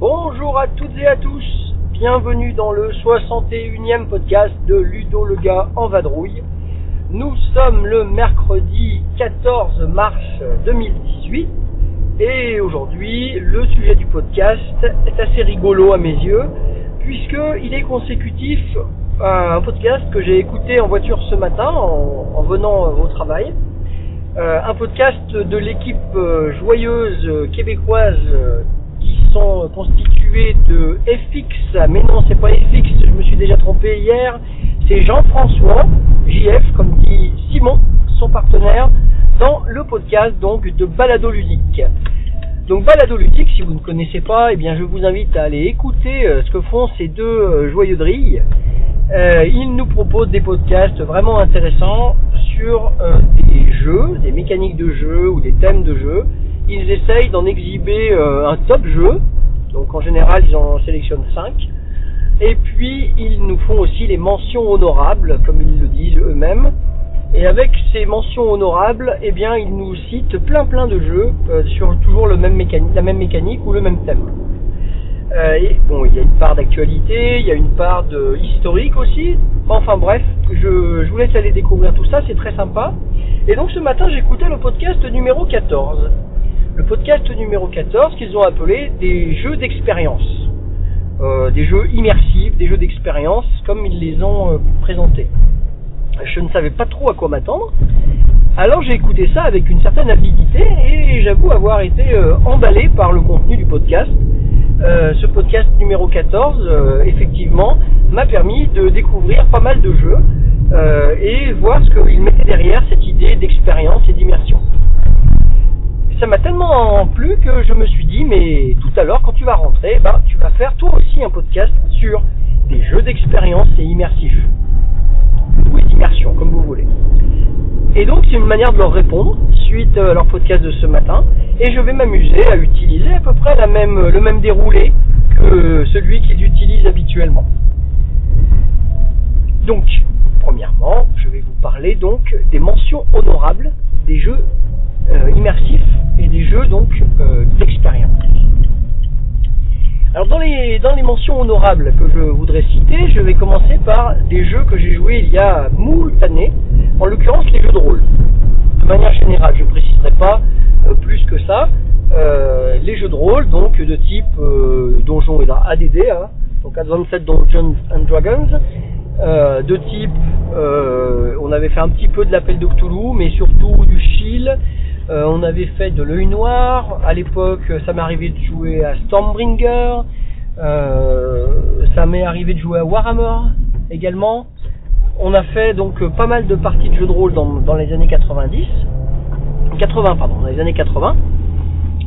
Bonjour à toutes et à tous, bienvenue dans le 61e podcast de Ludo le gars en vadrouille. Nous sommes le mercredi 14 mars 2018 et aujourd'hui le sujet du podcast est assez rigolo à mes yeux puisqu'il est consécutif à un podcast que j'ai écouté en voiture ce matin en, en venant au travail. Euh, un podcast de l'équipe euh, joyeuse québécoise euh, qui sont constitués de FX, mais non c'est pas FX, je me suis déjà trompé hier, c'est Jean-François, JF comme dit Simon, son partenaire, dans le podcast donc de Balado Ludique. Donc Balado Ludique, si vous ne connaissez pas, eh bien je vous invite à aller écouter euh, ce que font ces deux euh, joyeux drilles. Euh, ils nous proposent des podcasts vraiment intéressants sur des jeux, des mécaniques de jeu ou des thèmes de jeu. Ils essayent d'en exhiber un top jeu, donc en général ils en sélectionnent 5. Et puis ils nous font aussi les mentions honorables, comme ils le disent eux-mêmes. Et avec ces mentions honorables, eh bien ils nous citent plein plein de jeux euh, sur toujours la même mécanique ou le même thème. Euh, bon, il y a une part d'actualité, il y a une part de historique aussi. Enfin bref, je, je vous laisse aller découvrir tout ça, c'est très sympa. Et donc ce matin, j'écoutais le podcast numéro 14. Le podcast numéro 14 qu'ils ont appelé des jeux d'expérience. Euh, des jeux immersifs, des jeux d'expérience, comme ils les ont euh, présentés. Je ne savais pas trop à quoi m'attendre. Alors j'ai écouté ça avec une certaine avidité et j'avoue avoir été euh, emballé par le contenu du podcast. Ce podcast numéro 14, euh, effectivement, m'a permis de découvrir pas mal de jeux et voir ce qu'il mettait derrière cette idée d'expérience et d'immersion. Ça m'a tellement plu que je me suis dit, mais tout à l'heure, quand tu vas rentrer, ben, tu vas faire toi aussi un podcast sur des jeux d'expérience et immersifs. Ou d'immersion, comme vous voulez. Et donc c'est une manière de leur répondre suite à leur podcast de ce matin. Et je vais m'amuser à utiliser à peu près la même, le même déroulé que celui qu'ils utilisent habituellement. Donc, premièrement, je vais vous parler donc des mentions honorables dans les, mentions honorables que je voudrais citer, je vais commencer par des jeux que j'ai joués il y a moult années, en l'occurrence les jeux de rôle. De manière générale, je ne préciserai pas euh, plus que ça. Euh, les jeux de rôle, donc de type euh, Donjon et ADD, hein, donc Advanced Dungeons and Dragons, euh, de type, on avait fait un petit peu de l'appel de mais surtout du Shield, on avait fait de l'œil noir. À l'époque, ça arrivé de jouer à Stormbringer. Euh, ça m'est arrivé de jouer à Warhammer également. On a fait donc euh, pas mal de parties de jeux de rôle dans, les années 90. 80, pardon, dans les années 80.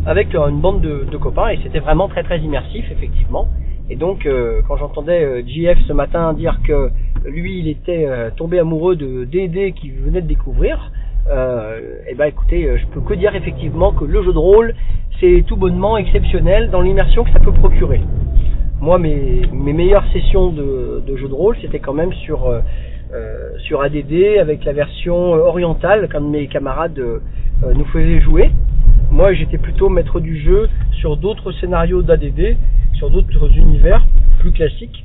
Avec euh, une bande de, copains et c'était vraiment très très immersif effectivement. Et donc quand j'entendais euh, JF ce matin dire que lui il était tombé amoureux de D&D qu'il venait de découvrir, et ben écoutez, je peux que dire effectivement que le jeu de rôle c'est tout bonnement exceptionnel dans l'immersion que ça peut procurer. Moi mes, meilleures sessions de, de jeu de rôle c'était quand même sur euh, euh, sur ADD avec la version euh, orientale quand mes camarades euh, nous faisaient jouer. Moi j'étais plutôt maître du jeu sur d'autres scénarios d'ADD, sur d'autres univers plus classiques.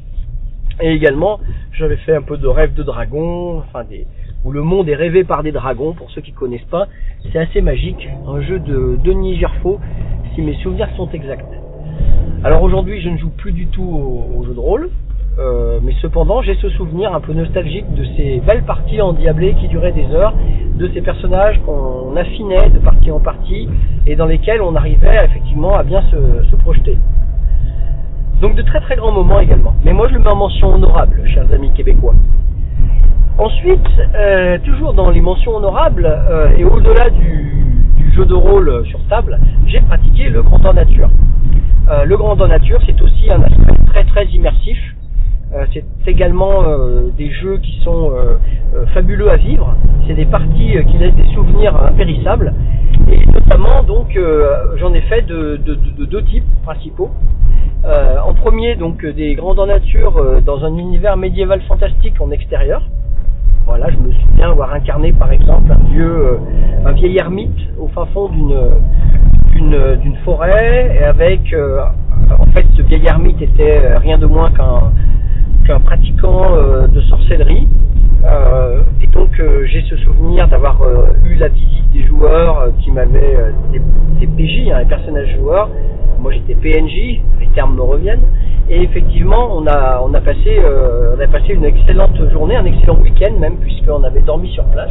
Et également, j'avais fait un peu de rêve de dragon, enfin où le monde est rêvé par des dragons, pour ceux qui connaissent pas. C'est assez magique, un jeu de Denis Gerfaux, si mes souvenirs sont exacts. Alors aujourd'hui, je ne joue plus du tout au, au jeu de rôle, euh, mais cependant, j'ai ce souvenir un peu nostalgique de ces belles parties endiablées qui duraient des heures, de ces personnages qu'on affinait de partie en partie et dans lesquels on arrivait effectivement à bien se, projeter. Donc de très très grands moments également. Mais moi je le mets en mention honorable, chers amis québécois. Ensuite, euh, toujours dans les mentions honorables, euh, et au-delà du, jeu de rôle sur table, j'ai pratiqué le grandeur nature. Euh, le grandeur nature, c'est aussi un aspect très très immersif, Euh, c'est également euh, des jeux qui sont fabuleux à vivre. C'est des parties qui laissent des souvenirs impérissables. Et notamment, donc, j'en ai fait de, deux types principaux. en premier, donc, des grandeurs nature dans un univers médiéval fantastique en extérieur. Voilà, je me souviens avoir incarné par exemple un vieux, un vieil ermite au fin fond d'une d'une forêt et avec en fait, ce vieil ermite était euh, rien de moins qu'un qu'un pratiquant euh, de sorcellerie. Euh, et donc j'ai ce souvenir d'avoir eu la visite des joueurs qui m'avaient des, des, PJ, hein, les personnages joueurs. Moi j'étais PNJ, les termes me reviennent. Et effectivement, on a on a passé on a passé une excellente journée, un excellent week-end même, puisqu'on avait dormi sur place,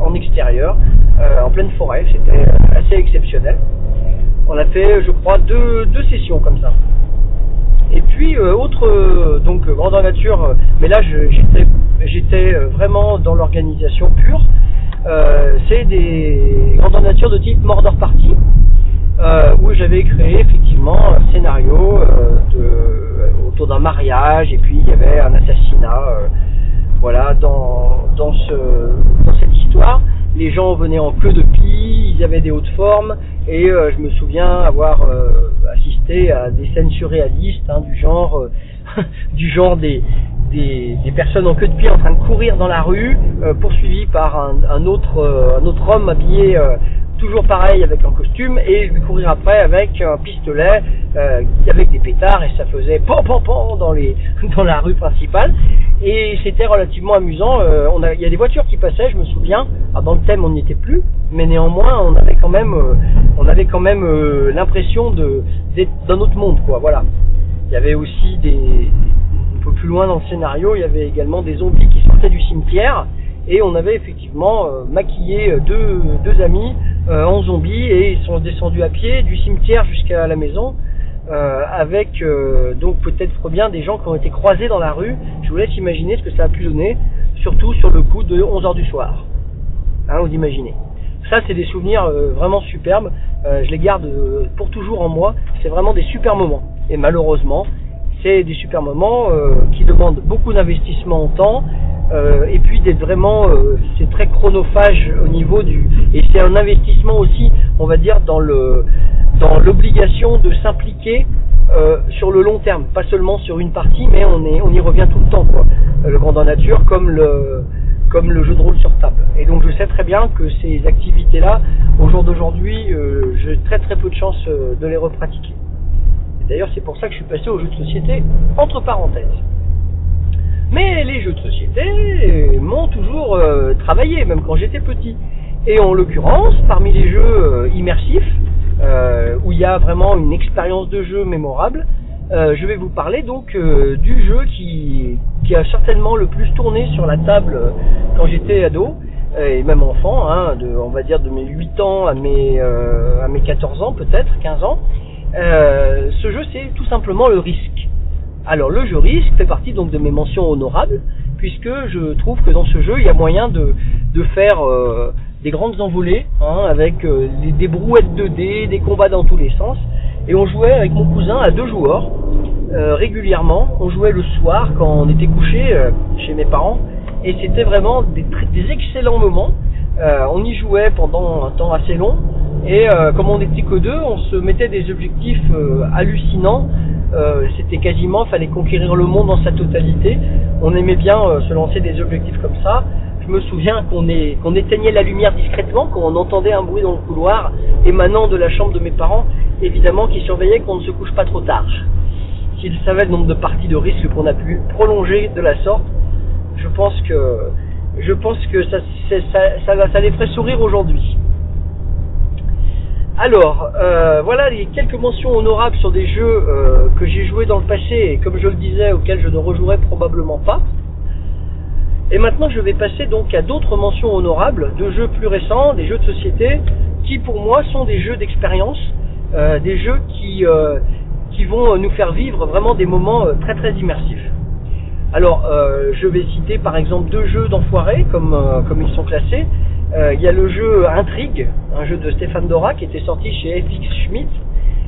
en extérieur, en pleine forêt. C'était assez exceptionnel. On a fait, je crois, deux, deux sessions comme ça. Et puis, euh, autre, euh, donc, grandeur nature, euh, mais là, j'étais, vraiment dans l'organisation pure. c'est des grandeur nature de type Mordor Party, où j'avais créé effectivement un scénario de, autour d'un mariage, et puis il y avait un assassinat. voilà, dans, dans, ce, dans cette histoire, les gens venaient en queue de pie, ils avaient des hautes formes, et euh, je me souviens avoir euh, assisté à des scènes surréalistes, hein, du genre, euh, du genre des, personnes en queue de pied en train de courir dans la rue, poursuivies par un autre homme habillé toujours pareil avec un costume, et vais courir après avec un pistolet avec des pétards, et ça faisait pan pan pan dans, les, dans la rue principale. Et c'était relativement amusant. a, il y a des voitures qui passaient, je me souviens. Ah, dans le thème, on n'y était plus, mais néanmoins, on avait quand même on avait quand même euh, l'impression d'être d'un autre monde, quoi. Voilà. Il y avait aussi des un peu plus loin dans le scénario, il y avait également des zombies qui sortaient du cimetière et on avait effectivement euh, maquillé euh, deux, deux amis en zombies et ils sont descendus à pied du cimetière jusqu'à la maison avec donc peut-être bien des gens qui ont été croisés dans la rue. Je vous laisse imaginer ce que ça a pu donner, surtout sur le coup de 11 heures du soir. Hein, vous imaginez. Ça, c'est des souvenirs euh, vraiment superbes. Euh, je les garde euh, pour toujours en moi. C'est vraiment des super moments. Et malheureusement, c'est des super moments qui demandent beaucoup d'investissement en temps. Et puis d'être vraiment, c'est très chronophage au niveau du, et c'est un investissement aussi, on va dire dans le, dans l'obligation de s'impliquer sur le long terme, pas seulement sur une partie, mais on est, on y revient tout le temps, quoi. Le grandeur nature, comme le, comme le jeu de rôle sur table. Et donc je sais très bien que ces activités-là, au jour d'aujourd'hui, euh, j'ai très très peu de chance euh, de les repratiquer. D'ailleurs c'est pour ça que je suis passé aux jeux de société, entre parenthèses. Mais les jeux de société euh, m'ont toujours travaillé, même quand j'étais petit. Et en l'occurrence, parmi les jeux immersifs, où il y a vraiment une expérience de jeu mémorable, je vais vous parler donc du jeu qui, a certainement le plus tourné sur la table euh, quand j'étais ado et même enfant, hein, de, on va dire de mes 8 ans à mes, euh, à mes 14 ans peut-être, 15 ans. Euh, ce jeu c'est tout simplement le risque. Alors le jeu risque fait partie donc de mes mentions honorables puisque je trouve que dans ce jeu il y a moyen de, de faire des grandes envolées hein, avec des brouettes de dés, des combats dans tous les sens et on jouait avec mon cousin à deux joueurs euh, régulièrement. On jouait le soir quand on était couché euh, chez mes parents et c'était vraiment des, des, excellents moments. Euh, on y jouait pendant un temps assez long et comme on n'était que deux, on se mettait des objectifs hallucinants. C'était quasiment, fallait conquérir le monde dans sa totalité. On aimait bien se lancer des objectifs comme ça. Je me souviens qu'on éteignait la lumière discrètement quand on entendait un bruit dans le couloir émanant de la chambre de mes parents, évidemment qui surveillait qu'on ne se couche pas trop tard s'il savait le nombre de parties de risque qu'on a pu prolonger de la sorte, je pense que je pense que ça, ça, ça, les ferait sourire aujourd'hui. Alors, euh, voilà les quelques mentions honorables sur des jeux euh, que j'ai joués dans le passé et comme je le disais, auxquels je ne rejouerai probablement pas. Et maintenant, je vais passer donc à d'autres mentions honorables de jeux plus récents, des jeux de société, qui pour moi sont des jeux d'expérience, euh, des jeux qui, qui vont nous faire vivre vraiment des moments très très immersifs. Alors, je vais citer par exemple deux jeux d'enfoirés comme, comme ils sont classés. Il y a le jeu Intrigue, un jeu de Stéphane Dora qui était sorti chez FX Schmidt.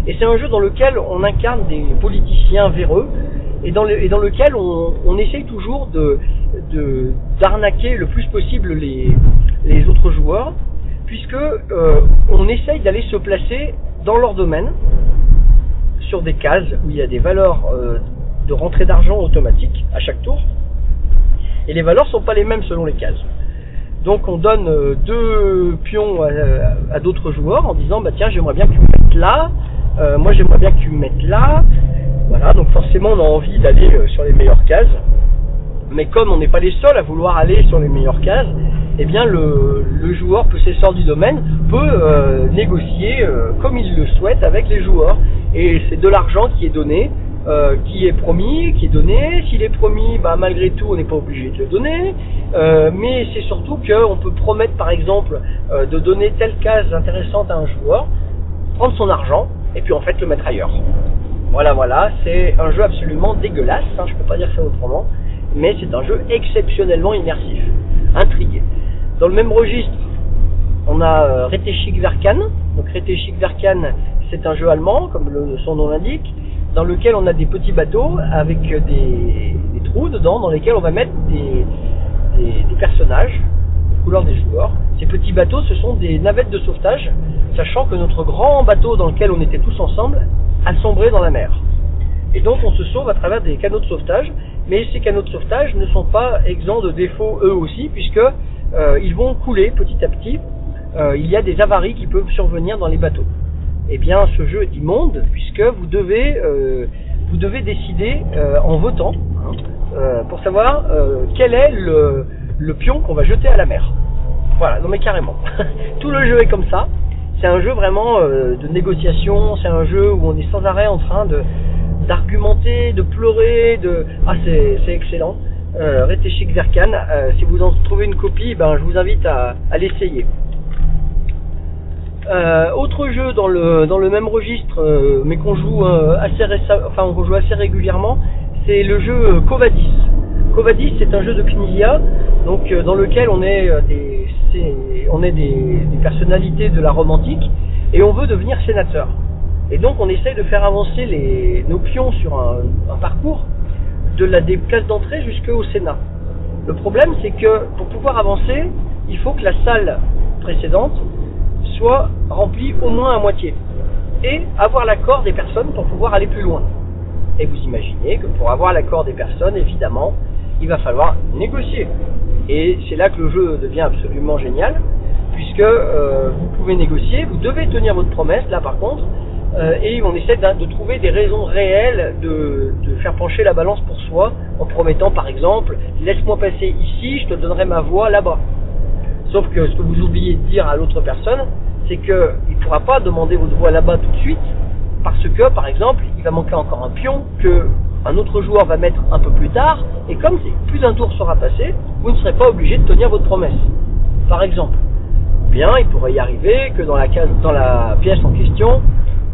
Et c'est un jeu dans lequel on incarne des politiciens véreux et dans, le, lequel on, on essaye toujours de d'arnaquer le plus possible les, les autres joueurs, puisque euh, on essaye d'aller se placer dans leur domaine sur des cases où il y a des valeurs euh, de rentrée d'argent automatique à chaque tour, et les valeurs sont pas les mêmes selon les cases. Donc on donne euh, deux pions à, d'autres joueurs en disant bah tiens j'aimerais bien que tu me mettes là, euh, moi j'aimerais bien que tu me mettes là, voilà donc forcément on a envie d'aller euh, sur les meilleures cases, mais comme on n'est pas les seuls à vouloir aller sur les meilleures cases, eh bien le, le joueur possesseur du domaine peut négocier comme il le souhaite avec les joueurs. Et c'est de l'argent qui est donné. Euh, qui est promis, qui est donné. S'il est promis, bah, malgré tout, on n'est pas obligé de le donner. Euh, mais c'est surtout qu'on peut promettre, par exemple, euh, de donner telle case intéressante à un joueur, prendre son argent et puis en fait le mettre ailleurs. Voilà, voilà, c'est un jeu absolument dégueulasse, hein, je peux pas dire ça autrement, mais c'est un jeu exceptionnellement immersif, intrigué. Dans le même registre, on a Retechik Verkan. Donc Retechik Verkan, c'est un jeu allemand, comme son nom l'indique, dans lequel on a des petits bateaux avec des, trous dedans, dans lesquels on va mettre des, des- des personnages, aux couleurs des joueurs. Ces petits bateaux, ce sont des navettes de sauvetage, sachant que notre grand bateau dans lequel on était tous ensemble a sombré dans la mer. Et donc on se sauve à travers des canaux de sauvetage, mais ces canaux de sauvetage ne sont pas exempts de défauts eux aussi, puisque euh, ils vont couler petit à petit. Euh, il y a des avaries qui peuvent survenir dans les bateaux. Eh bien, ce jeu est immonde puisque vous devez euh, vous devez décider euh, en votant hein, euh, pour savoir quel est le, pion qu'on va jeter à la mer. Voilà, non mais carrément. Tout le jeu est comme ça. C'est un jeu vraiment de négociation. C'est un jeu où on est sans arrêt en train de d'argumenter, de pleurer, de ah c'est excellent. Euh, Verkan. Euh, si vous en trouvez une copie, ben je vous invite à l'essayer. Euh, autre jeu dans le même registre, euh, mais qu'on joue euh, assez régulièrement, c'est le jeu Covadis. Covadis, c'est un jeu de Knizia, donc dans lequel on est des personnalités de la Rome antique et on veut devenir sénateur. Et donc on essaye de faire avancer nos pions sur un, parcours de la des cases d'entrée jusqu'au Sénat. Le problème, c'est que pour pouvoir avancer, il faut que la salle précédente soit remplie au moins à moitié et avoir l'accord des personnes pour pouvoir aller plus loin. Et vous imaginez que pour avoir l'accord des personnes, évidemment, il va falloir négocier. Et c'est là que le jeu devient absolument génial, puisque euh, vous pouvez négocier, vous devez tenir votre promesse, là par contre, euh, et on essaie de, de trouver des raisons réelles de, de faire pencher la balance pour soi, en promettant par exemple, laisse-moi passer ici, je te donnerai ma voix là-bas. Sauf que ce que vous oubliez de dire à l'autre personne, c'est qu'il ne pourra pas demander votre voix là-bas tout de suite, parce que, par exemple, il va manquer encore un pion que un autre joueur va mettre un peu plus tard, et comme plus d'un tour sera passé, vous ne serez pas obligé de tenir votre promesse. Par exemple. Bien, il pourrait y arriver que dans la pièce en question,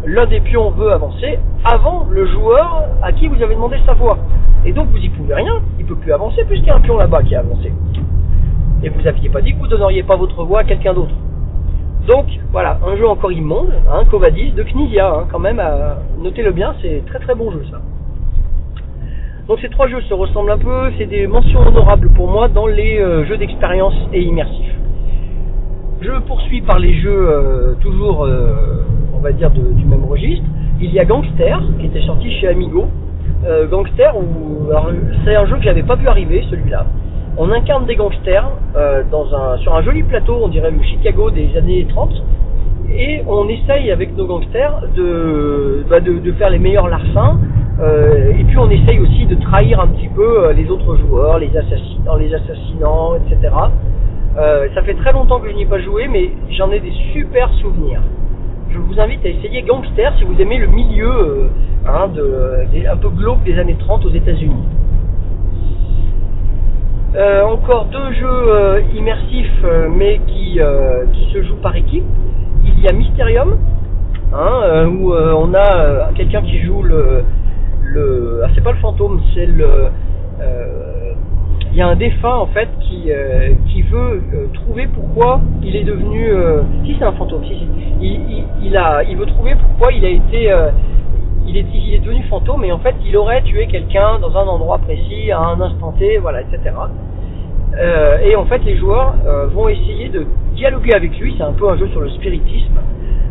l'un des pions veut avancer avant le joueur à qui vous avez demandé sa voix. Et donc vous y pouvez rien, il peut plus avancer puisqu'il y a un pion là-bas qui a avancé. Et vous aviez pas dit que vous donneriez pas votre voix à quelqu'un d'autre. Donc voilà, un jeu encore immonde, hein, Covadis de Knizia, hein, quand même, à- notez-le bien, c'est très très bon jeu ça. Donc ces trois jeux se ressemblent un peu, c'est des mentions honorables pour moi dans les euh, jeux d'expérience et immersifs. Je poursuis par les jeux euh, toujours, euh, on va dire, du même registre. Il y a Gangster, qui était sorti chez Amigo. Euh, Gangster, c'est un jeu que j'avais pas vu arriver, celui-là. On incarne des gangsters euh, sur un joli plateau, on dirait le Chicago des années 30. Et on essaye avec nos gangsters de, bah, de, faire les meilleurs larcins. euh, et puis on essaye aussi de trahir un petit peu euh, les autres joueurs, les assassinant, les assassinants, etc. Euh, ça fait très longtemps que je n'y ai pas joué, mais j'en ai des super souvenirs. Je vous invite à essayer Gangster si vous aimez le milieu euh, hein, un peu glauque des années 30 aux États-Unis. Euh, encore deux jeux euh, immersifs, euh, mais qui, qui se jouent par équipe. Il y a Mysterium, hein, où on a quelqu'un qui joue le, le ah, c'est pas le fantôme, c'est le il y a un défunt en fait qui qui veut trouver pourquoi il est devenu si c'est un fantôme si, si. Il, a il veut trouver pourquoi il a été il est, il est devenu fantôme et en fait il aurait tué quelqu'un dans un endroit précis, à un instant T, voilà, etc. Euh, et en fait les joueurs euh, vont essayer de dialoguer avec lui, c'est un peu un jeu sur le spiritisme.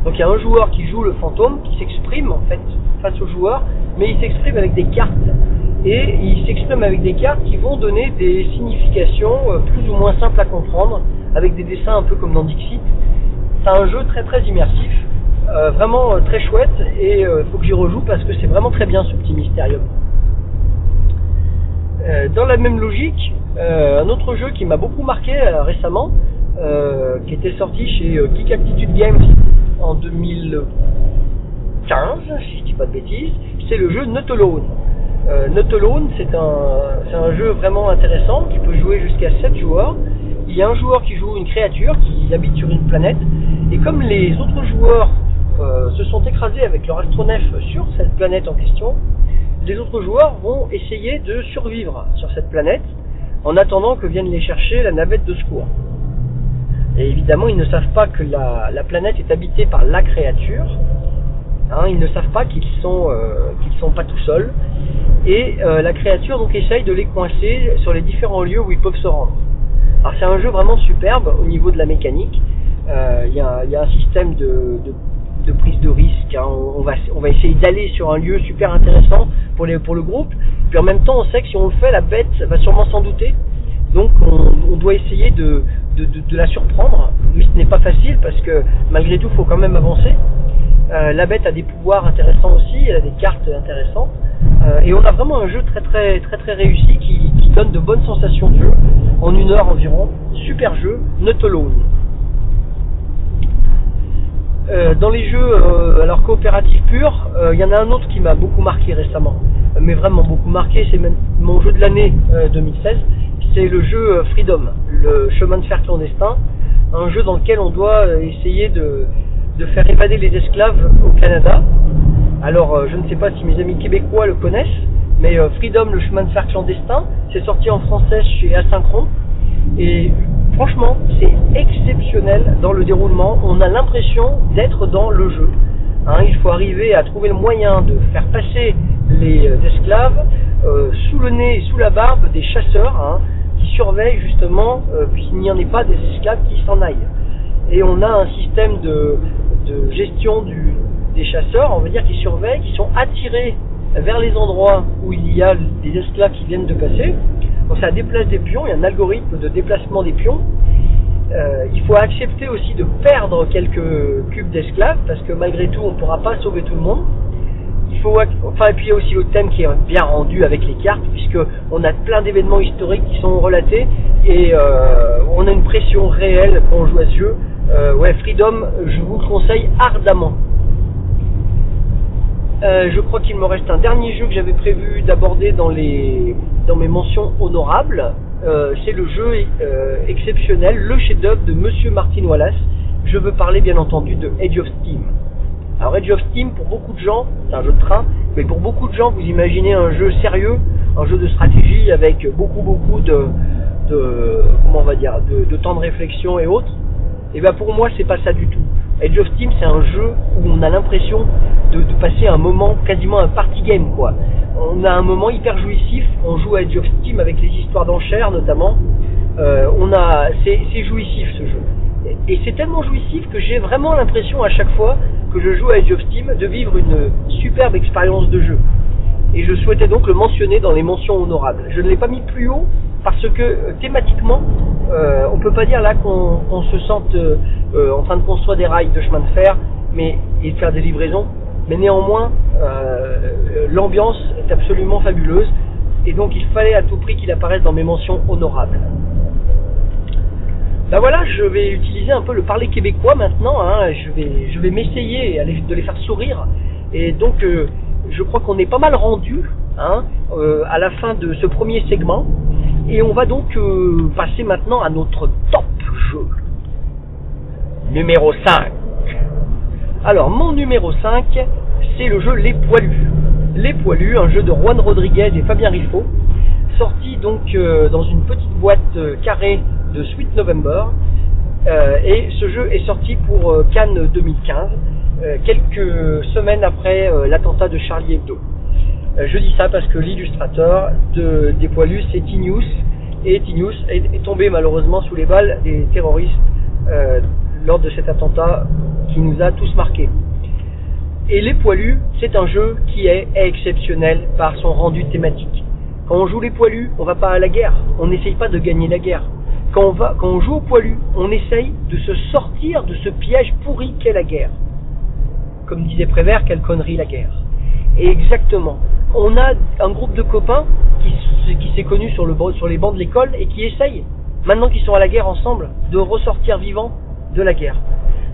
Donc il y a un joueur qui joue le fantôme, qui s'exprime en fait face au joueur, mais il s'exprime avec des cartes. Et il s'exprime avec des cartes qui vont donner des significations euh, plus ou moins simples à comprendre, avec des dessins un peu comme dans Dixit. C'est un jeu très très immersif, euh, vraiment euh, très chouette, et il faut que j'y rejoue parce que c'est vraiment très bien ce petit Mysterium. dans la même logique, un autre jeu qui m'a beaucoup marqué récemment, qui était sorti chez Geek Aptitude Games en 2015, si je dis pas de bêtises, c'est le jeu Not Alone. Euh, Not Alone, c'est un, un jeu vraiment intéressant qui peut jouer jusqu'à 7 joueurs. Il y a un joueur qui joue une créature qui habite sur une planète, et comme les autres joueurs euh, se sont écrasés avec leur astronef sur cette planète en question, les autres joueurs vont essayer de survivre sur cette planète en attendant que vienne les chercher la navette de secours. Et évidemment, ils ne savent pas que la, planète est habitée par la créature. Hein, ils ne savent pas qu'ils sont euh, qu'ils sont pas tout seuls. Et euh, la créature donc essaye de les coincer sur les différents lieux où ils peuvent se rendre. Alors c'est un jeu vraiment superbe au niveau de la mécanique. Euh, il y, a, un système de, prise de risque. Hein. On, va, essayer d'aller sur un lieu super intéressant pour, le groupe. Puis en même temps, on sait que si on le fait, la bête va sûrement s'en douter. Donc on, doit essayer de, de, la surprendre, mais ce n'est pas facile parce que malgré tout, il faut quand même avancer. Euh, la bête a des pouvoirs intéressants aussi, elle a des cartes intéressantes, euh, et on a vraiment un jeu très très très très réussi qui, donne de bonnes sensations de jeu en une heure environ. Super jeu, Not Alone. Euh, dans les jeux alors coopératifs purs, il y en a un autre qui m'a beaucoup marqué récemment, mais vraiment beaucoup marqué, c'est mon jeu de l'année 2016 c'est le jeu euh, Freedom, le chemin de fer clandestin, un jeu dans lequel on doit euh, essayer de, faire évader les esclaves au Canada. Alors, euh, je ne sais pas si mes amis québécois le connaissent, mais Freedom, le chemin de fer clandestin, c'est sorti en français chez Asynchron. Et franchement, c'est exceptionnel dans le déroulement. On a l'impression d'être dans le jeu. Hein, il faut arriver à trouver le moyen de faire passer les esclaves sous le nez et sous la barbe des chasseurs. Hein, surveille justement euh, qu'il n'y en ait pas des esclaves qui s'en aillent. Et on a un système de, gestion des chasseurs, on va dire, qui surveillent, qui sont attirés vers les endroits où il y a des esclaves qui viennent de passer. Donc ça déplace des pions, il y a un algorithme de déplacement des pions. Euh, il faut accepter aussi de perdre quelques cubes d'esclaves, parce que malgré tout, on ne pourra pas sauver tout le monde faut, enfin, et puis il y a aussi le thème qui est bien rendu avec les cartes, puisque on a plein d'événements historiques qui sont relatés et euh, on a une pression réelle quand on joue à ce jeu. Euh, ouais, Freedom, je vous le conseille ardemment. Euh, je crois qu'il me reste un dernier jeu que j'avais prévu d'aborder dans les dans mes mentions honorables. c'est le jeu exceptionnel, le chef-d'œuvre de Monsieur Martin Wallace. Je veux parler bien entendu de Edge of Steam. Alors Edge of Steam, pour beaucoup de gens, c'est un jeu de train, mais pour beaucoup de gens, vous imaginez un jeu sérieux, un jeu de stratégie avec beaucoup beaucoup de, comment on va dire, de, temps de réflexion et autres. Et bien pour moi, c'est pas ça du tout. Edge of Steam, c'est un jeu où on a l'impression de, passer un moment quasiment un party game, quoi. On a un moment hyper jouissif. On joue à Edge of Steam avec les histoires d'enchères, notamment. Euh, on a, c'est jouissif ce jeu. Et c'est tellement jouissif que j'ai vraiment l'impression à chaque fois que je joue à Age of Steam de vivre une superbe expérience de jeu. Et je souhaitais donc le mentionner dans les mentions honorables. Je ne l'ai pas mis plus haut parce que euh, thématiquement, euh, on peut pas dire là qu'on se sente euh, en train de construire des rails de chemin de fer mais, et de faire des livraisons. Mais néanmoins, l'ambiance est absolument fabuleuse. Et donc il fallait à tout prix qu'il apparaisse dans mes mentions honorables. Ben voilà, je vais utiliser un peu le parler québécois maintenant. Hein. Je vais, je vais m'essayer de les faire sourire. Et donc, euh, je crois qu'on est pas mal rendu hein, euh, à la fin de ce premier segment. Et on va donc euh, passer maintenant à notre top jeu. Numéro 5. Alors, mon numéro 5, c'est le jeu Les Poilus. Les Poilus, un jeu de Juan Rodriguez et Fabien Riffaut, sorti donc dans une petite boîte carrée de Sweet November. Euh, et ce jeu est sorti pour euh, Cannes 2015. euh, quelques semaines après euh, l'attentat de Charlie Hebdo. Euh, je dis ça parce que l'illustrateur de, des poilus, c'est Tinius, et Tinius est, tombé malheureusement sous les balles des terroristes euh, lors de cet attentat qui nous a tous marqués. Et les poilus, c'est un jeu qui est exceptionnel par son rendu thématique. Quand on joue les poilus, on va pas à la guerre, on n'essaye pas de gagner la guerre. Quand on, joue aux poilus, on essaye de se sortir de ce piège pourri qu'est la guerre. Comme disait Prévert, quelle connerie la guerre. Et exactement. On a un groupe de copains qui, s'est connu sur les bancs de l'école et qui essayent, maintenant qu'ils sont à la guerre ensemble, de ressortir vivants de la guerre.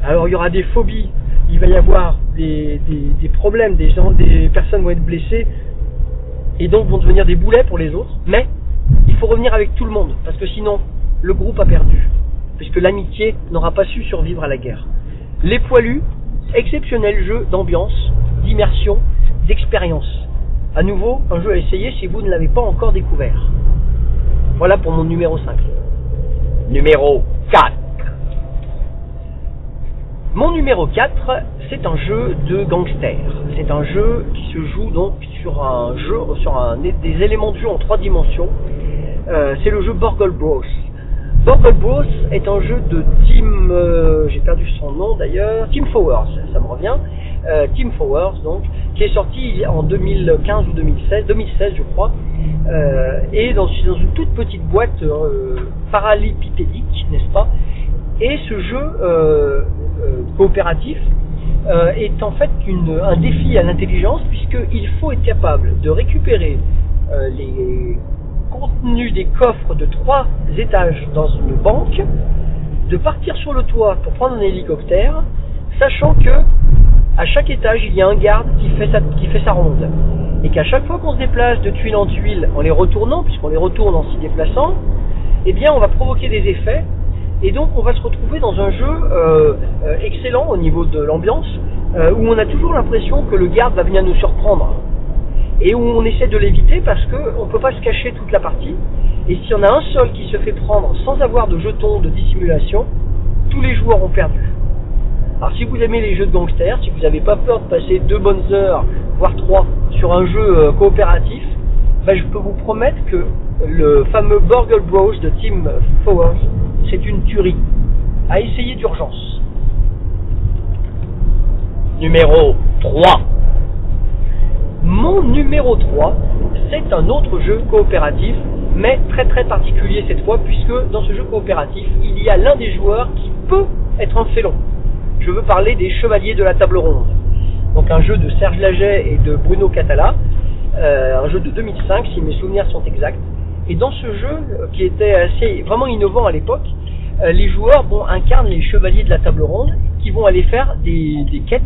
Alors il y aura des phobies, il va y avoir des, des- problèmes, des gens, des personnes vont être blessées et donc vont devenir des boulets pour les autres. Mais il faut revenir avec tout le monde parce que sinon le groupe a perdu, puisque l'amitié n'aura pas su survivre à la guerre. Les poilus, exceptionnel jeu d'ambiance, d'immersion, d'expérience. À nouveau, un jeu à essayer si vous ne l'avez pas encore découvert. Voilà pour mon numéro 5. Numéro 4. Mon numéro 4, c'est un jeu de gangster. C'est un jeu qui se joue donc sur un jeu, sur un, des éléments de jeu en trois dimensions. Euh, c'est le jeu Borgle Bros. Borgle Bros est un jeu de Team, euh, j'ai perdu son nom d'ailleurs, Team Forward, ça me revient. Euh, Team Forward donc, qui est sorti en 2015 ou 2016, 2016 je crois, et dans, dans une toute petite boîte parallépipédique, n'est-ce pas? Et ce jeu coopératif euh, est en fait un défi à l'intelligence puisqu'il faut être capable de récupérer euh, les contenus des coffres de trois étages dans une banque, de partir sur le toit pour prendre un hélicoptère, sachant que à chaque étage il y a un garde qui fait sa, qui fait sa ronde. Et qu'à chaque fois qu'on se déplace de tuile en tuile en les retournant, puisqu'on les retourne en s'y déplaçant, eh bien on va provoquer des effets et donc on va se retrouver dans un jeu euh, euh, excellent au niveau de l'ambiance, euh, où on a toujours l'impression que le garde va venir nous surprendre. Et où on essaie de l'éviter parce qu'on ne peut pas se cacher toute la partie. Et s'il y en a un seul qui se fait prendre sans avoir de jetons de dissimulation, tous les joueurs ont perdu. Alors si vous aimez les jeux de gangsters, si vous n'avez pas peur de passer deux bonnes heures, voire trois, sur un jeu euh, coopératif, ben, je peux vous promettre que le fameux Burgle Bros de Team Forward, c'est une tuerie. À essayer d'urgence. Numéro 3. Mon numéro 3, c'est un autre jeu coopératif, mais très très particulier cette fois, puisque dans ce jeu coopératif, il y a l'un des joueurs qui peut être un félon. Je veux parler des Chevaliers de la Table Ronde. Donc un jeu de Serge Laget et de Bruno Catala, euh, un jeu de 2005 si mes souvenirs sont exacts. Et dans ce jeu, euh, qui était assez vraiment innovant à l'époque, euh, les joueurs incarnent les Chevaliers de la Table Ronde qui vont aller faire des, quêtes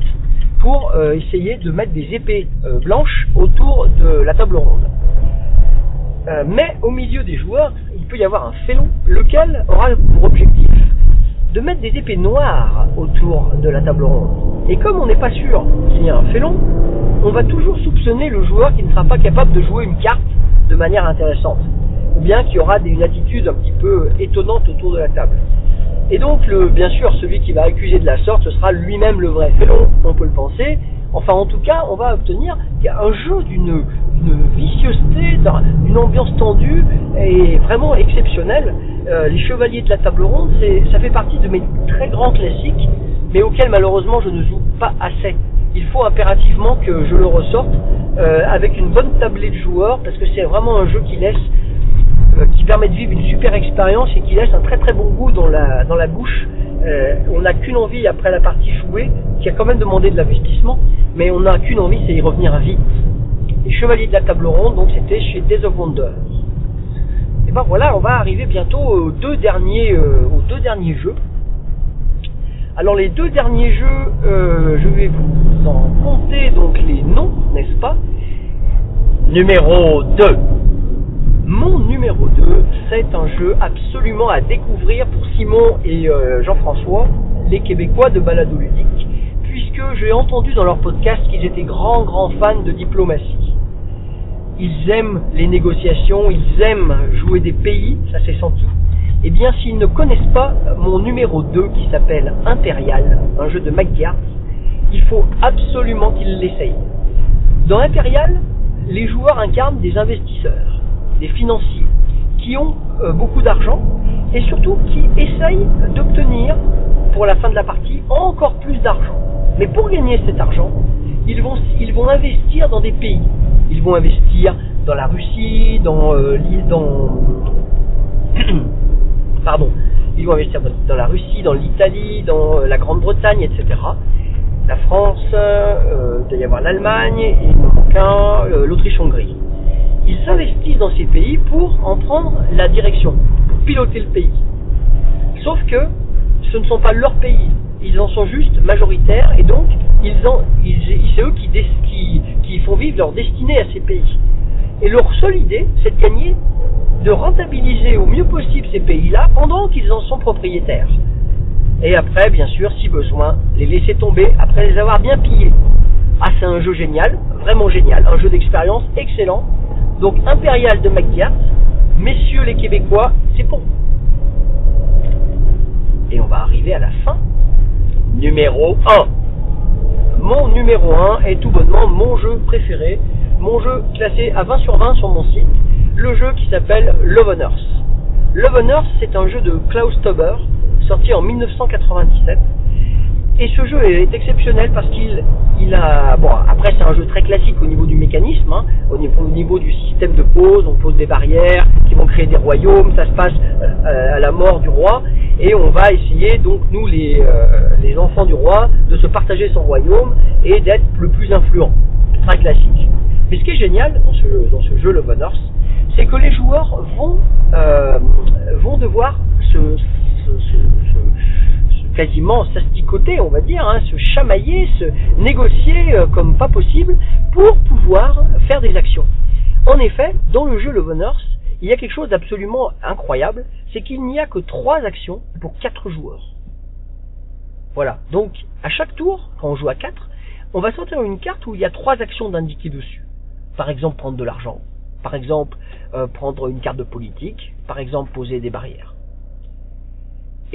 pour euh, essayer de mettre des épées blanches autour de la table ronde. Mais au milieu des joueurs, il peut y avoir un félon, lequel aura pour objectif de mettre des épées noires autour de la table ronde. Et comme on n'est pas sûr qu'il y ait un félon, on va toujours soupçonner le joueur qui ne sera pas capable de jouer une carte de manière intéressante, bien qui aura des, une attitude un petit peu étonnante autour de la table. Et donc, bien sûr, celui qui va accuser de la sorte, ce sera lui-même le vrai félon, on peut le penser. Enfin, en tout cas, on va obtenir un jeu d'une vicieuseté, d'un- d'une ambiance tendue et vraiment exceptionnelle. Euh, les Chevaliers de la Table Ronde, ça fait partie de mes très grands classiques, mais auxquels malheureusement je ne joue pas assez. Il faut impérativement que je le ressorte euh, avec une bonne tablée de joueurs, parce que c'est vraiment un jeu qui laisse euh, qui permet de vivre une super expérience et qui laisse un très très bon goût dans la, dans la bouche. Euh, on n'a qu'une envie après la partie jouée, qui a quand même demandé de l'investissement, mais on n'a qu'une envie, c'est y revenir vite. Les Chevaliers de la Table Ronde, donc c'était chez Days of Wonder. Et ben voilà, on va arriver bientôt aux deux derniers, euh, aux deux derniers jeux. Alors les deux derniers jeux, je vais vous en compter donc les noms, n'est-ce pas? Numéro 2. Mon numéro 2, c'est un jeu absolument à découvrir pour Simon et euh, Jean-François, les Québécois de Balado Ludique, puisque j'ai entendu dans leur podcast qu'ils étaient grands, grands fans de diplomatie. Ils aiment les négociations, ils aiment jouer des pays, ça s'est senti. Eh bien, s'ils ne connaissent pas mon numéro 2 qui s'appelle Impérial, un jeu de McGuire, il faut absolument qu'ils l'essayent. Dans Impérial, les joueurs incarnent des investisseurs, des financiers, qui ont euh, beaucoup d'argent et surtout qui essayent d'obtenir pour la fin de la partie encore plus d'argent. Mais pour gagner cet argent, ils vont, investir dans des pays. Ils vont investir dans la Russie, dans euh, la Russie, dans l'Italie, dans euh, la Grande-Bretagne, etc. La France, euh, il doit y avoir l'Allemagne, euh, l'Autriche-Hongrie. Ils s'investissent dans ces pays pour en prendre la direction, pour piloter le pays. Sauf que ce ne sont pas leurs pays, ils en sont juste majoritaires et donc c'est eux qui, qui, qui font vivre leur destinée à ces pays. Et leur seule idée, c'est de gagner, de rentabiliser au mieux possible ces pays-là pendant qu'ils en sont propriétaires. Et après, bien sûr, si besoin, les laisser tomber après les avoir bien pillés. Ah, c'est un jeu génial, vraiment génial, un jeu d'expérience excellent. Donc, Impérial de McGirt, messieurs les Québécois, c'est pour vous. Et on va arriver à la fin. Numéro 1. Mon numéro 1 est tout bonnement mon jeu préféré mon jeu classé à 20 sur 20 sur mon site, le jeu qui s'appelle Love Love c'est un jeu de Klaus Tauber, sorti en 1997. Et ce jeu est exceptionnel parce qu'il il a bon après c'est un jeu très classique au niveau du mécanisme, hein, au, niveau, au, niveau, du système de pose, on pose des barrières qui vont créer des royaumes, ça se passe euh, à la mort du roi. Et on va essayer donc nous les, euh, les enfants du roi de se partager son royaume et d'être le plus influent, très classique. Mais ce qui est génial dans ce, dans ce jeu Love Honors, c'est que les joueurs vont, euh, vont devoir se, quasiment s'asticoter, on va dire, hein, se chamailler, se négocier euh, comme pas possible pour pouvoir faire des actions. En effet, dans le jeu Love Honors, il y a quelque chose d'absolument incroyable, c'est qu'il n'y a que trois actions pour quatre joueurs. Voilà. Donc, à chaque tour, quand on joue à quatre, on va sortir une carte où il y a trois actions d'indiquer dessus. Par exemple, prendre de l'argent. Par exemple, euh, prendre une carte de politique. Par exemple, poser des barrières.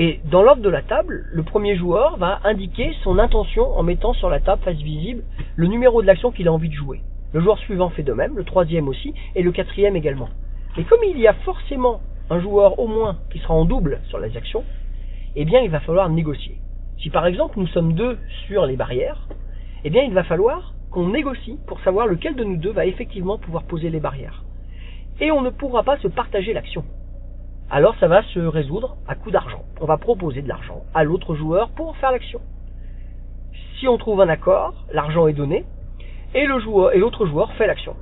Et dans l'ordre de la table, le premier joueur va indiquer son intention en mettant sur la table face visible le numéro de l'action qu'il a envie de jouer. Le joueur suivant fait de même, le troisième aussi, et le quatrième également. Et comme il y a forcément un joueur au moins qui sera en double sur les actions, eh bien il va falloir négocier. Si par exemple nous sommes deux sur les barrières, eh bien il va falloir qu'on négocie pour savoir lequel de nous deux va effectivement pouvoir poser les barrières. Et on ne pourra pas se partager l'action. Alors ça va se résoudre à coup d'argent. On va proposer de l'argent à l'autre joueur pour faire l'action. Si on trouve un accord, l'argent est donné et le joueur et l'autre joueur fait l'action.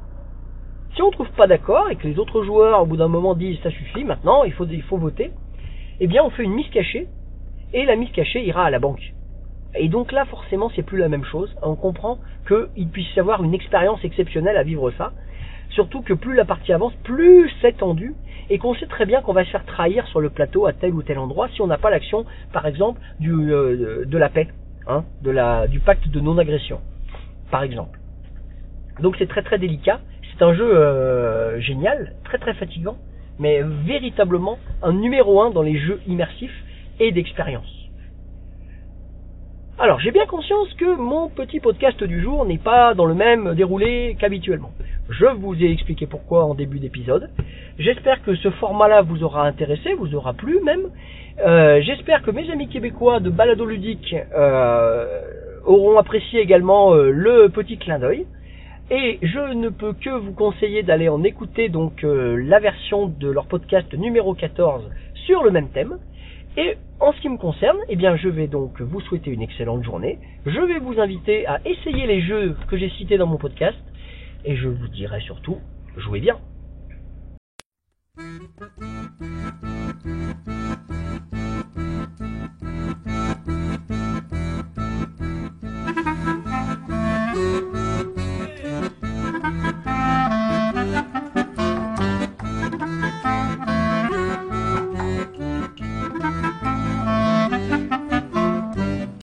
Si on ne trouve pas d'accord et que les autres joueurs au bout d'un moment disent ça suffit, maintenant il faut, il faut voter, eh bien on fait une mise cachée et la mise cachée ira à la banque. Et donc là, forcément, c'est plus la même chose. On comprend qu'il puisse y avoir une expérience exceptionnelle à vivre ça. Surtout que plus la partie avance, plus c'est tendu, et qu'on sait très bien qu'on va se faire trahir sur le plateau à tel ou tel endroit si on n'a pas l'action, par exemple, euh, de la paix, hein, du pacte de non-agression, par exemple. Donc c'est très très délicat. C'est un jeu euh, génial, très très fatigant, mais véritablement un numéro un dans les jeux immersifs et d'expérience. Alors, j'ai bien conscience que mon petit podcast du jour n'est pas dans le même déroulé qu'habituellement. Je vous ai expliqué pourquoi en début d'épisode. J'espère que ce format-là vous aura intéressé, vous aura plu même. Euh, j'espère que mes amis québécois de balado ludique euh, auront apprécié également euh, le petit clin d'œil. Et je ne peux que vous conseiller d'aller en écouter donc la version de leur podcast numéro 14 sur le même thème. Et en ce qui me concerne, eh bien, je vais donc vous souhaiter une excellente journée. Je vais vous inviter à essayer les jeux que j'ai cités dans mon podcast. Et je vous dirai surtout, jouez bien.